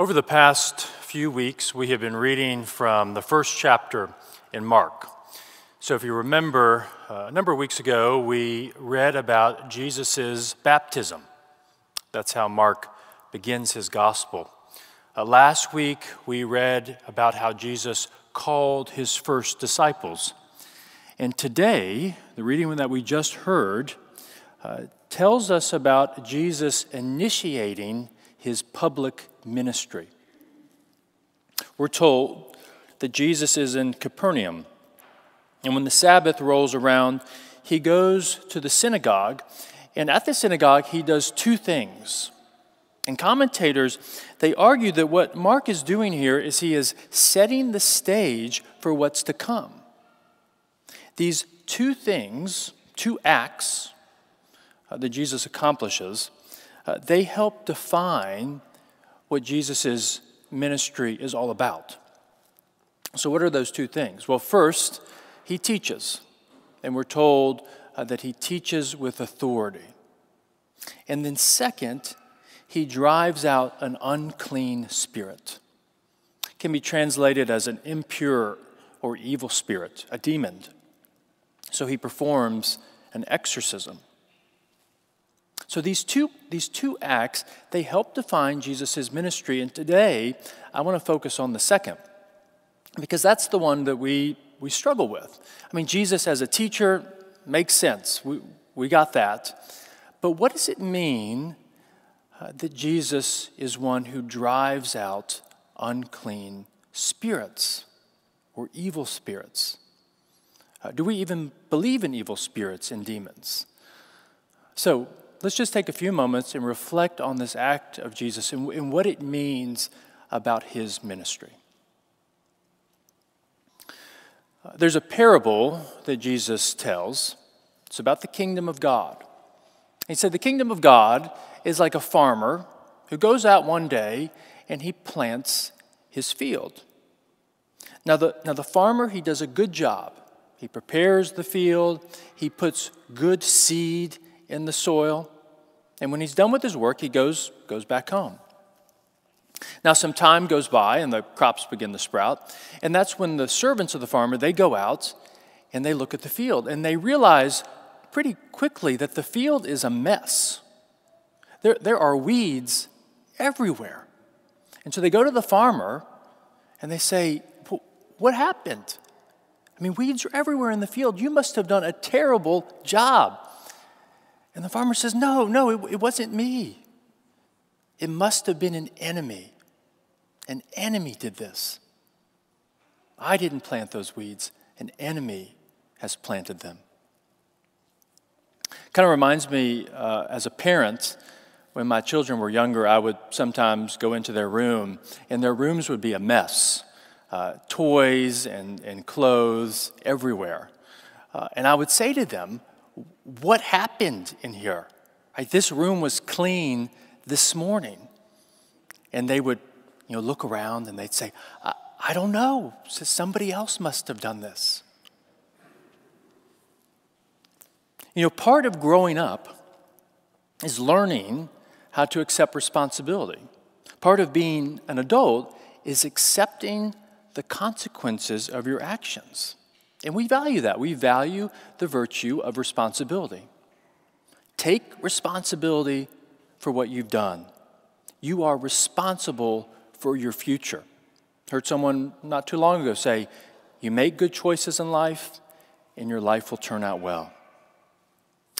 Over the past few weeks, we have been reading from the first chapter in Mark. So, if you remember, uh, a number of weeks ago, we read about Jesus' baptism. That's how Mark begins his gospel. Uh, last week, we read about how Jesus called his first disciples. And today, the reading that we just heard uh, tells us about Jesus initiating his public ministry. We're told that Jesus is in Capernaum, and when the Sabbath rolls around, he goes to the synagogue, and at the synagogue, he does two things. And commentators, they argue that what Mark is doing here is he is setting the stage for what's to come. These two things, two acts uh, that Jesus accomplishes, uh, they help define what Jesus' ministry is all about. So, what are those two things? Well, first, he teaches, and we're told uh, that he teaches with authority. And then, second, he drives out an unclean spirit. It can be translated as an impure or evil spirit, a demon. So he performs an exorcism. So these two, these two acts, they help define Jesus' ministry. And today, I want to focus on the second, because that's the one that we, we struggle with. I mean, Jesus as a teacher makes sense. We, we got that. But what does it mean uh, that Jesus is one who drives out unclean spirits or evil spirits? Uh, do we even believe in evil spirits and demons? So, let's just take a few moments and reflect on this act of Jesus and, and what it means about his ministry. Uh, there's a parable that Jesus tells. It's about the kingdom of God. He said, The kingdom of God is like a farmer who goes out one day and he plants his field. Now, the, now the farmer, he does a good job. He prepares the field, he puts good seed in the soil. And when he's done with his work, he goes, goes back home. Now, some time goes by and the crops begin to sprout. And that's when the servants of the farmer, they go out and they look at the field and they realize pretty quickly that the field is a mess. There, there are weeds everywhere. And so they go to the farmer and they say, What happened? I mean, weeds are everywhere in the field. You must have done a terrible job. And the farmer says, No, no, it, it wasn't me. It must have been an enemy. An enemy did this. I didn't plant those weeds, an enemy has planted them. Kind of reminds me uh, as a parent, when my children were younger, I would sometimes go into their room, and their rooms would be a mess uh, toys and, and clothes everywhere. Uh, and I would say to them, What happened in here? Right, this room was clean this morning. And they would you know, look around and they'd say, I, I don't know. Somebody else must have done this. You know, part of growing up is learning how to accept responsibility. Part of being an adult is accepting the consequences of your actions. And we value that. We value the virtue of responsibility. Take responsibility for what you've done. You are responsible for your future. Heard someone not too long ago say, You make good choices in life, and your life will turn out well.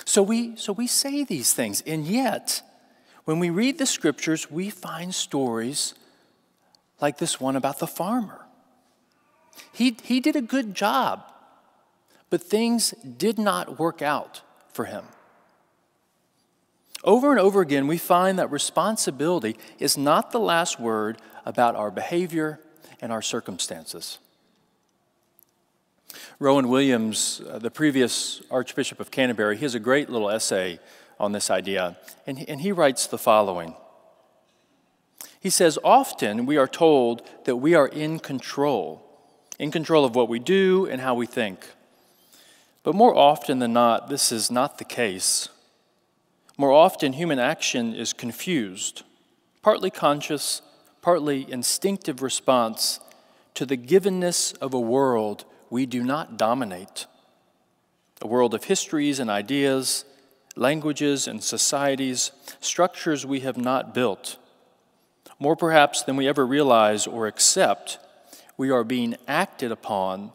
So we, so we say these things, and yet, when we read the scriptures, we find stories like this one about the farmer he, he did a good job, but things did not work out for him. Over and over again, we find that responsibility is not the last word about our behavior and our circumstances. Rowan Williams, uh, the previous Archbishop of Canterbury, he has a great little essay on this idea, and he, and he writes the following. He says, Often we are told that we are in control in control of what we do and how we think. But more often than not, this is not the case. More often, human action is confused, partly conscious, partly instinctive response to the givenness of a world we do not dominate, a world of histories and ideas, languages and societies, structures we have not built. More perhaps than we ever realize or accept, we are being acted upon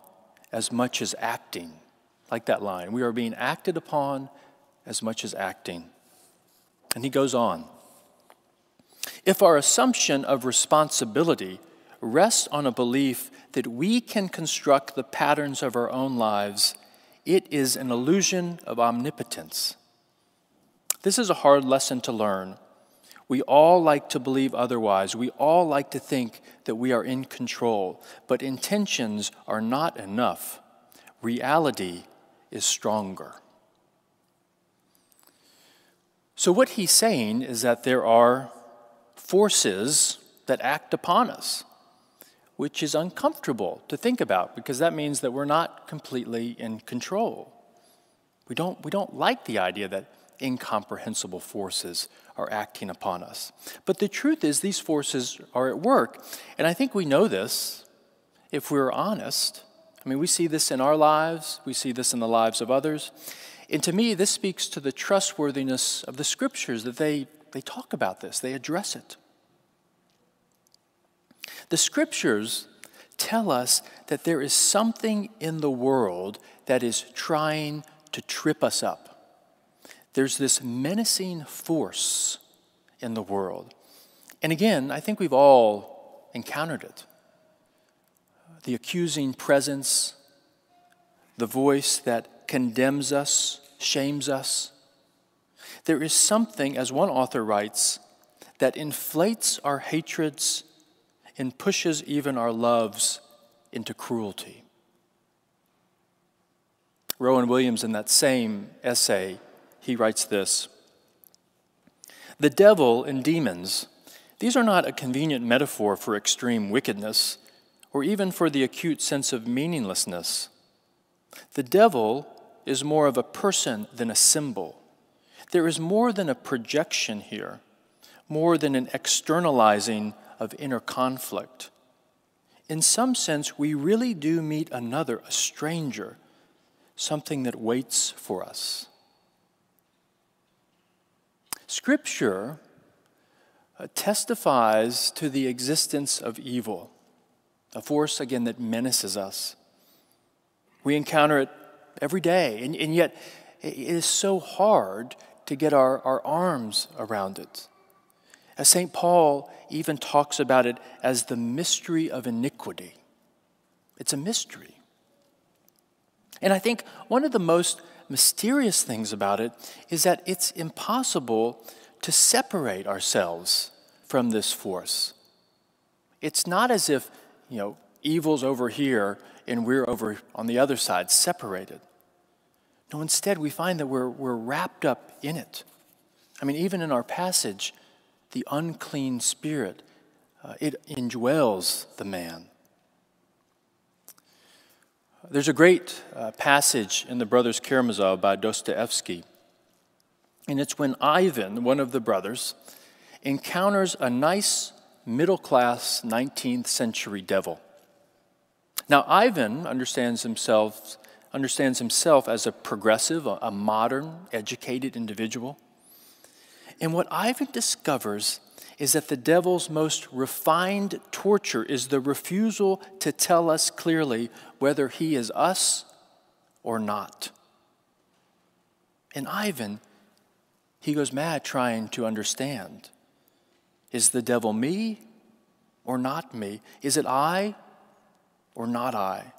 as much as acting. Like that line, we are being acted upon as much as acting. And he goes on. If our assumption of responsibility rests on a belief that we can construct the patterns of our own lives, it is an illusion of omnipotence. This is a hard lesson to learn. We all like to believe otherwise. We all like to think that we are in control. But intentions are not enough. Reality is stronger. So, what he's saying is that there are forces that act upon us, which is uncomfortable to think about because that means that we're not completely in control. We don't, we don't like the idea that incomprehensible forces are acting upon us. But the truth is, these forces are at work. And I think we know this if we're honest. I mean, we see this in our lives, we see this in the lives of others. And to me, this speaks to the trustworthiness of the scriptures that they, they talk about this, they address it. The scriptures tell us that there is something in the world that is trying to trip us up there's this menacing force in the world. And again, I think we've all encountered it the accusing presence, the voice that condemns us, shames us. There is something, as one author writes, that inflates our hatreds and pushes even our loves into cruelty. Rowan Williams, in that same essay, he writes this The devil and demons, these are not a convenient metaphor for extreme wickedness or even for the acute sense of meaninglessness. The devil is more of a person than a symbol. There is more than a projection here, more than an externalizing of inner conflict. In some sense, we really do meet another, a stranger, something that waits for us. Scripture uh, testifies to the existence of evil, a force, again, that menaces us. We encounter it every day, and, and yet it is so hard to get our, our arms around it. As St. Paul even talks about it as the mystery of iniquity. It's a mystery. And I think one of the most mysterious things about it is that it's impossible to separate ourselves from this force. It's not as if, you know, evil's over here and we're over on the other side, separated. No, instead, we find that we're, we're wrapped up in it. I mean, even in our passage, the unclean spirit, uh, it indwells the man. There's a great uh, passage in the Brothers Karamazov by Dostoevsky, and it's when Ivan, one of the brothers, encounters a nice middle class 19th century devil. Now, Ivan understands himself, understands himself as a progressive, a, a modern, educated individual. And what Ivan discovers is that the devil's most refined torture is the refusal to tell us clearly whether he is us or not. And Ivan, he goes mad trying to understand. Is the devil me or not me? Is it I or not I?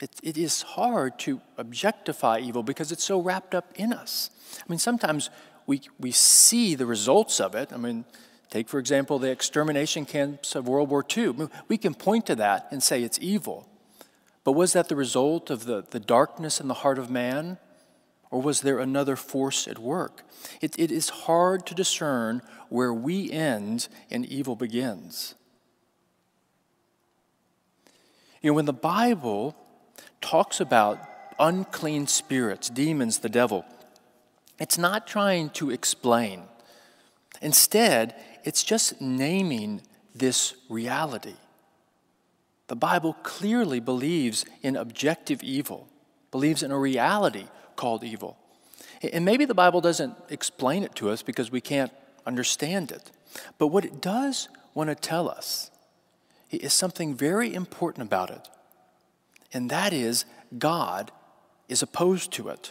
It, it is hard to objectify evil because it's so wrapped up in us. I mean, sometimes we, we see the results of it. I mean, take, for example, the extermination camps of World War II. We can point to that and say it's evil. But was that the result of the, the darkness in the heart of man? Or was there another force at work? It, it is hard to discern where we end and evil begins. You know, when the Bible talks about unclean spirits, demons, the devil, it's not trying to explain. Instead, it's just naming this reality. The Bible clearly believes in objective evil, believes in a reality called evil. And maybe the Bible doesn't explain it to us because we can't understand it. But what it does want to tell us is something very important about it. And that is, God is opposed to it,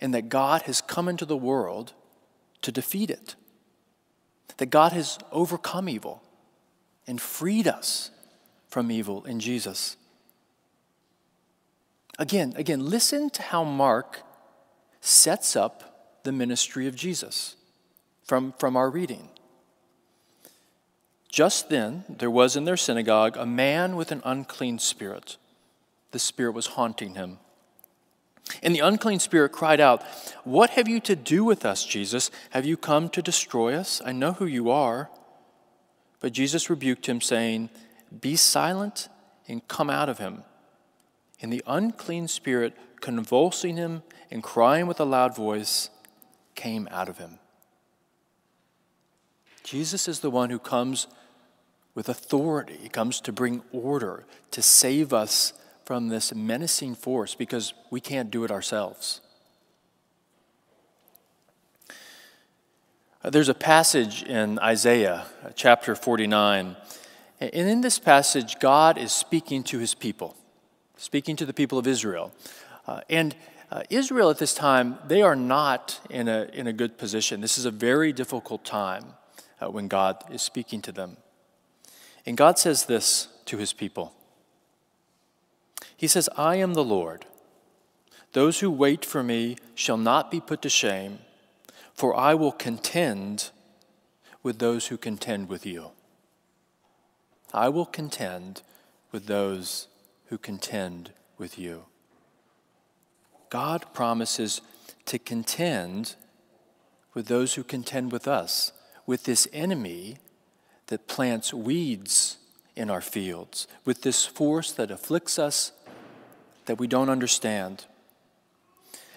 and that God has come into the world to defeat it. That God has overcome evil and freed us from evil in Jesus. Again, again, listen to how Mark sets up the ministry of Jesus from, from our reading. Just then, there was in their synagogue a man with an unclean spirit. The spirit was haunting him. And the unclean spirit cried out, What have you to do with us, Jesus? Have you come to destroy us? I know who you are. But Jesus rebuked him, saying, Be silent and come out of him. And the unclean spirit, convulsing him and crying with a loud voice, came out of him. Jesus is the one who comes with authority. He comes to bring order, to save us from this menacing force because we can't do it ourselves. Uh, there's a passage in Isaiah uh, chapter 49, and in this passage, God is speaking to his people, speaking to the people of Israel. Uh, and uh, Israel at this time, they are not in a, in a good position. This is a very difficult time uh, when God is speaking to them. And God says this to his people He says, I am the Lord. Those who wait for me shall not be put to shame, for I will contend with those who contend with you. I will contend with those who contend with you. God promises to contend with those who contend with us with this enemy that plants weeds in our fields, with this force that afflicts us that we don't understand.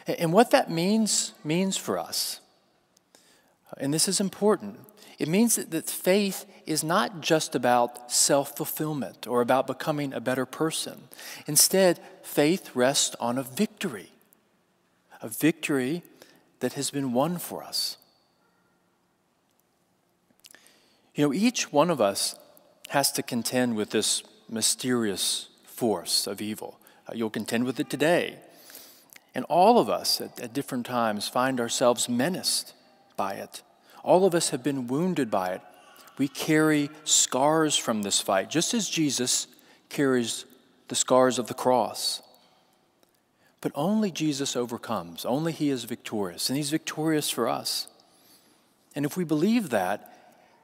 And what that means means for us, and this is important, it means that that faith is not just about self fulfillment or about becoming a better person. Instead, faith rests on a victory, a victory that has been won for us. You know, each one of us has to contend with this mysterious force of evil. Uh, you'll contend with it today. And all of us at, at different times find ourselves menaced by it. All of us have been wounded by it. We carry scars from this fight, just as Jesus carries the scars of the cross. But only Jesus overcomes, only He is victorious, and He's victorious for us. And if we believe that,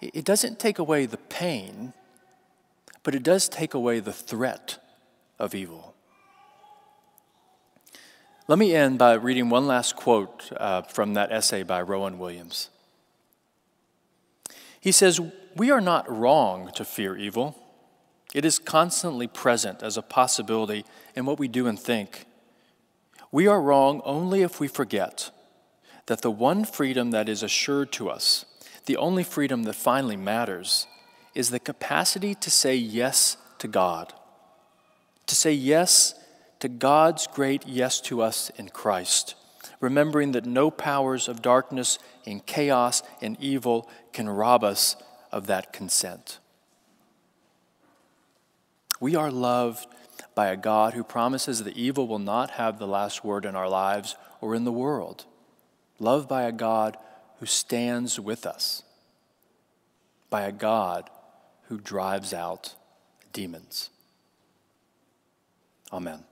it doesn't take away the pain, but it does take away the threat of evil. Let me end by reading one last quote uh, from that essay by Rowan Williams. He says, We are not wrong to fear evil. It is constantly present as a possibility in what we do and think. We are wrong only if we forget that the one freedom that is assured to us the only freedom that finally matters is the capacity to say yes to God, to say yes to God's great yes to us in Christ, remembering that no powers of darkness and chaos and evil can rob us of that consent. We are loved by a God who promises that evil will not have the last word in our lives or in the world. Loved by a God who stands with us, by a God who drives out demons. Amen.